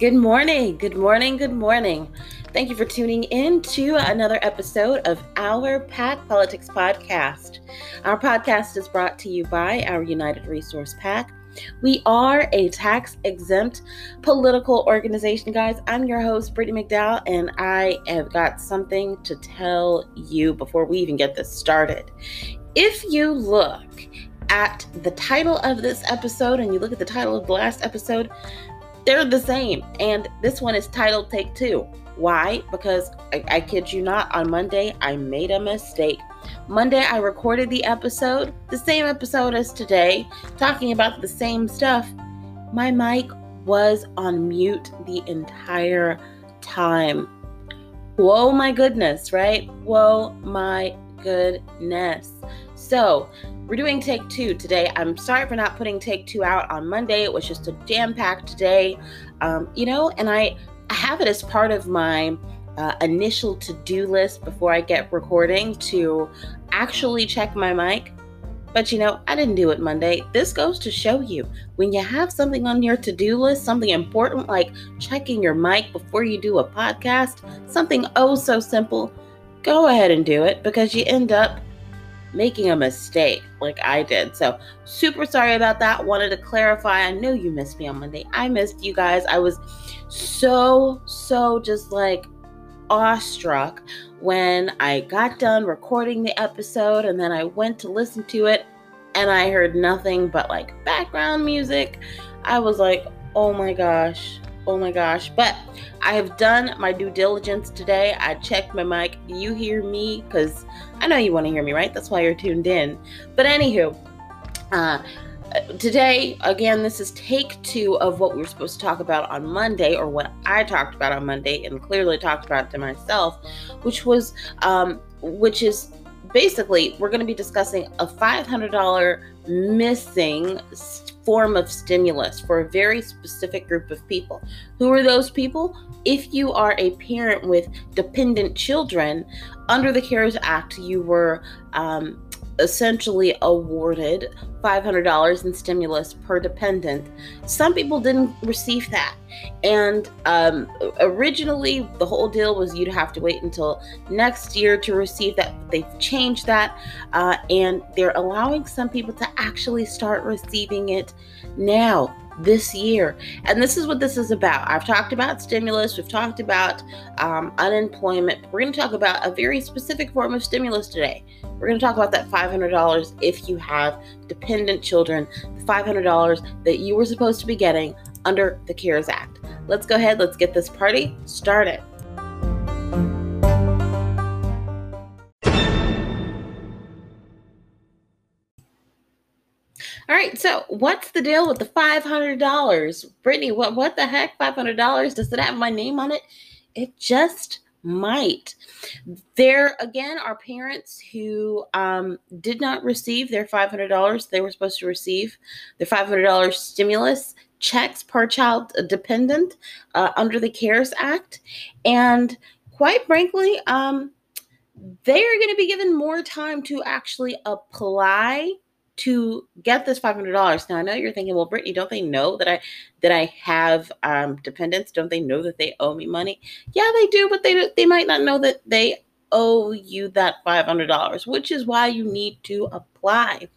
Good morning, good morning, good morning. Thank you for tuning in to another episode of our PAC Politics Podcast. Our podcast is brought to you by our United Resource PAC. We are a tax exempt political organization, guys. I'm your host, Brittany McDowell, and I have got something to tell you before we even get this started. If you look at the title of this episode and you look at the title of the last episode, they're the same. And this one is titled Take Two. Why? Because I, I kid you not, on Monday I made a mistake. Monday I recorded the episode, the same episode as today, talking about the same stuff. My mic was on mute the entire time. Whoa, my goodness, right? Whoa, my goodness. So, we're doing take two today. I'm sorry for not putting take two out on Monday. It was just a jam packed day, um, you know, and I, I have it as part of my uh, initial to do list before I get recording to actually check my mic. But you know, I didn't do it Monday. This goes to show you when you have something on your to do list, something important like checking your mic before you do a podcast, something oh so simple, go ahead and do it because you end up making a mistake like I did. So, super sorry about that. Wanted to clarify. I know you missed me on Monday. I missed you guys. I was so, so just like awestruck when I got done recording the episode and then I went to listen to it and I heard nothing but like background music. I was like, oh my gosh, Oh my gosh. But I have done my due diligence today. I checked my mic. You hear me? Because I know you want to hear me, right? That's why you're tuned in. But anywho, uh, today, again, this is take two of what we were supposed to talk about on Monday, or what I talked about on Monday, and clearly talked about to myself, which was, um, which is basically, we're going to be discussing a $500 missing form of stimulus for a very specific group of people. Who are those people? If you are a parent with dependent children, under the CARES Act, you were um, essentially awarded $500 in stimulus per dependent. Some people didn't receive that. And um, originally, the whole deal was you'd have to wait until next year to receive that. They've changed that. Uh, and they're allowing some people to actually start receiving it now this year. And this is what this is about. I've talked about stimulus, we've talked about um, unemployment. We're going to talk about a very specific form of stimulus today. We're going to talk about that $500 if you have dependent children, the $500 that you were supposed to be getting under the CARES Act. Let's go ahead, let's get this party started. Right, so what's the deal with the five hundred dollars, Brittany? What what the heck? Five hundred dollars? Does it have my name on it? It just might. There again are parents who um, did not receive their five hundred dollars they were supposed to receive. Their five hundred dollars stimulus checks per child dependent uh, under the CARES Act, and quite frankly, um, they are going to be given more time to actually apply to get this $500 now i know you're thinking well brittany don't they know that i that i have um, dependents? Don't they know that they owe me money? Yeah they do but they they might not know that they owe you that $500 which is why you need to apply.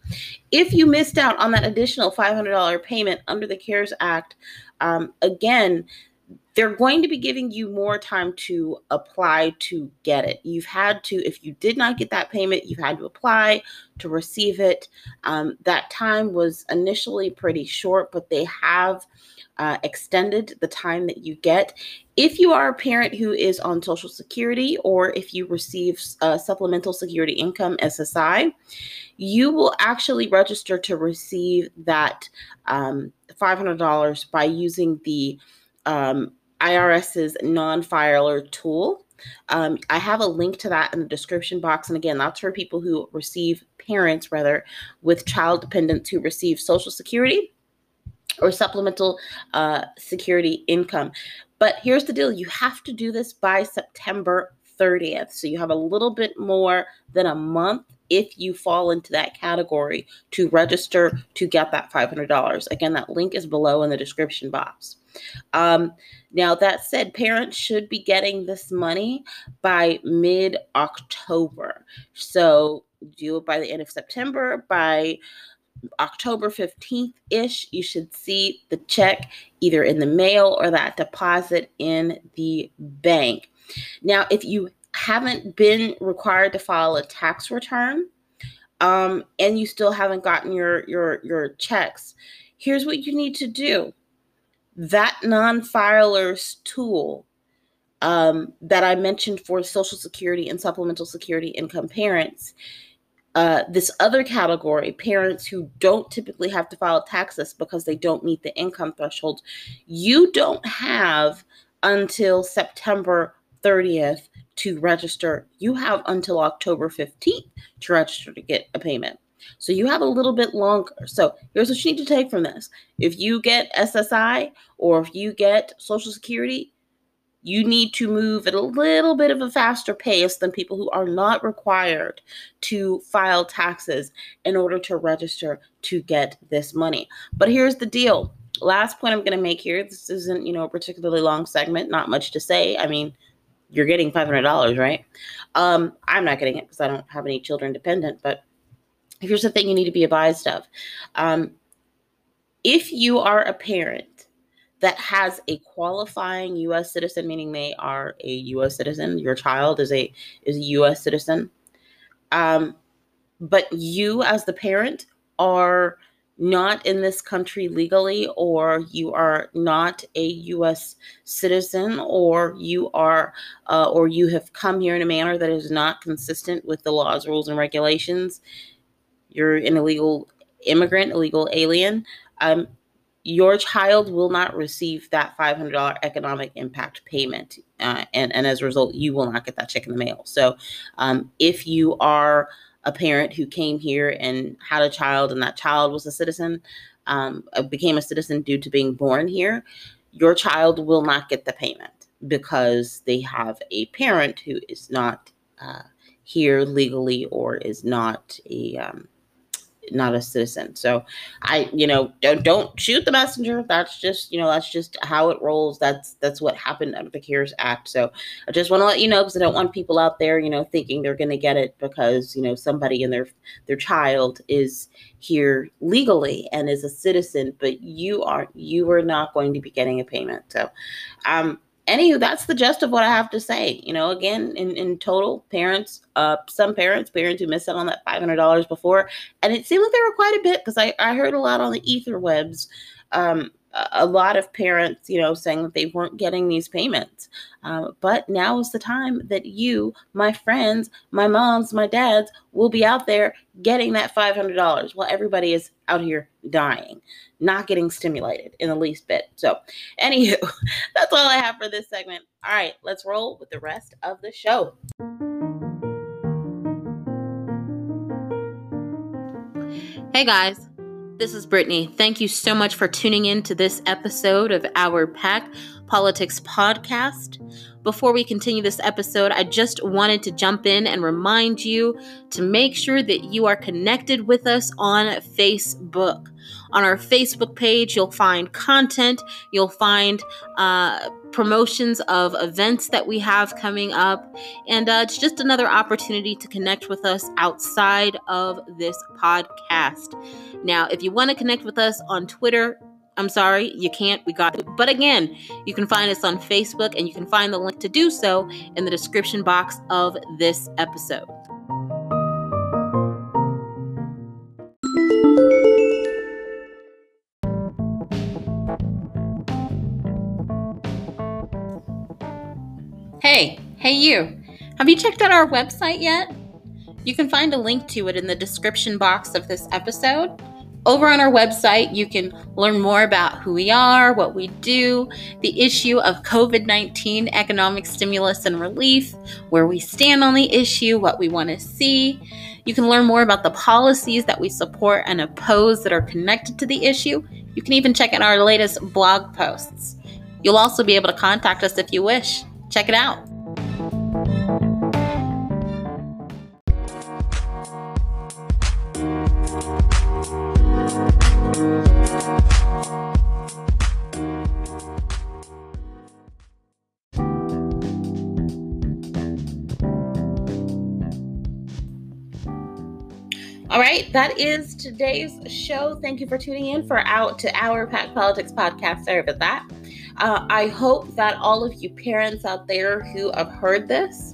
If you missed out on that additional $500 payment under the cares act um, again they're going to be giving you more time to apply to get it. You've had to, if you did not get that payment, you've had to apply to receive it. Um, that time was initially pretty short, but they have uh, extended the time that you get. If you are a parent who is on Social Security or if you receive uh, Supplemental Security Income SSI, you will actually register to receive that um, $500 by using the um, IRS's non filer tool. Um, I have a link to that in the description box. And again, that's for people who receive parents, rather, with child dependents who receive Social Security or supplemental uh, security income. But here's the deal you have to do this by September 30th. So you have a little bit more than a month if you fall into that category to register to get that $500. Again, that link is below in the description box. Um, now, that said, parents should be getting this money by mid October. So, do it by the end of September. By October 15th ish, you should see the check either in the mail or that deposit in the bank. Now, if you haven't been required to file a tax return um, and you still haven't gotten your your your checks, here's what you need to do. That non-filers tool um, that I mentioned for Social Security and Supplemental Security income parents uh, this other category, parents who don't typically have to file taxes because they don't meet the income threshold, you don't have until September 30th to register. You have until October 15th to register to get a payment. So you have a little bit longer. So here's what you need to take from this. If you get SSI or if you get Social Security, you need to move at a little bit of a faster pace than people who are not required to file taxes in order to register to get this money. But here's the deal. Last point I'm going to make here. This isn't, you know, a particularly long segment, not much to say. I mean, you're getting $500, right? Um, I'm not getting it because I don't have any children dependent, but here's the thing you need to be advised of. Um, if you are a parent that has a qualifying U.S. citizen, meaning they are a U.S. citizen. Your child is a is a U.S. citizen, um, but you as the parent are not in this country legally, or you are not a U.S. citizen, or you are, uh, or you have come here in a manner that is not consistent with the laws, rules, and regulations. You're an illegal immigrant, illegal alien. Um, your child will not receive that $500 economic impact payment. Uh, and, and as a result, you will not get that check in the mail. So um, if you are a parent who came here and had a child and that child was a citizen, um, uh, became a citizen due to being born here, your child will not get the payment because they have a parent who is not uh, here legally or is not a um, not a citizen. So I, you know, don't don't shoot the messenger. That's just, you know, that's just how it rolls. That's that's what happened under the CARES Act. So I just want to let you know because I don't want people out there, you know, thinking they're going to get it because you know somebody and their their child is here legally and is a citizen, but you aren't you are not going to be getting a payment. So, um, anywho, that's the gist of what I have to say. You know, again, in, in total, parents, uh, some parents, parents who missed out on that five hundred dollars before, and it seemed like there were quite a bit because I, I heard a lot on the ether webs um, a lot of parents, you know, saying that they weren't getting these payments. Uh, but now is the time that you, my friends, my moms, my dads, will be out there getting that $500 while everybody is out here dying, not getting stimulated in the least bit. So, anywho, that's all I have for this segment. All right, let's roll with the rest of the show. Hey guys. This is Brittany. Thank you so much for tuning in to this episode of our PAC Politics Podcast. Before we continue this episode, I just wanted to jump in and remind you to make sure that you are connected with us on Facebook. On our Facebook page, you'll find content, you'll find uh, promotions of events that we have coming up, and uh, it's just another opportunity to connect with us outside of this podcast. Now, if you want to connect with us on Twitter, I'm sorry, you can't. We got it. But again, you can find us on Facebook and you can find the link to do so in the description box of this episode. Hey, hey you. Have you checked out our website yet? You can find a link to it in the description box of this episode. Over on our website, you can learn more about who we are, what we do, the issue of COVID 19 economic stimulus and relief, where we stand on the issue, what we want to see. You can learn more about the policies that we support and oppose that are connected to the issue. You can even check out our latest blog posts. You'll also be able to contact us if you wish. Check it out. That is today's show. Thank you for tuning in for out to our PAC Politics podcast. Sorry about that. Uh, I hope that all of you parents out there who have heard this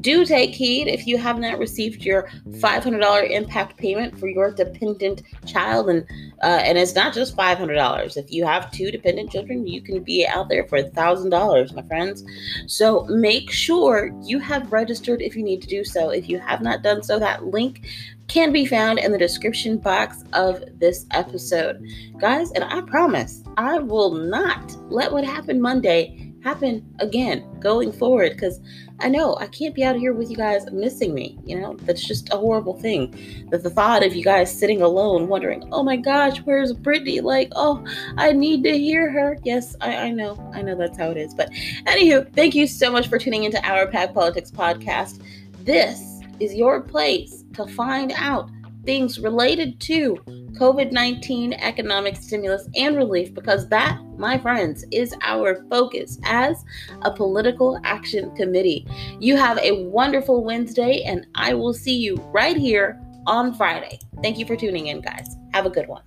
do take heed if you have not received your $500 impact payment for your dependent child, and uh, and it's not just $500. If you have two dependent children, you can be out there for $1,000, my friends. So make sure you have registered if you need to do so. If you have not done so, that link can be found in the description box of this episode. Guys, and I promise I will not let what happened Monday happen again going forward because I know I can't be out here with you guys missing me. You know, that's just a horrible thing. That the thought of you guys sitting alone wondering, oh my gosh, where's Brittany? Like, oh, I need to hear her. Yes, I, I know. I know that's how it is. But anywho, thank you so much for tuning into our PAC Politics podcast. This is your place to find out things related to COVID 19 economic stimulus and relief because that, my friends, is our focus as a political action committee. You have a wonderful Wednesday, and I will see you right here on Friday. Thank you for tuning in, guys. Have a good one.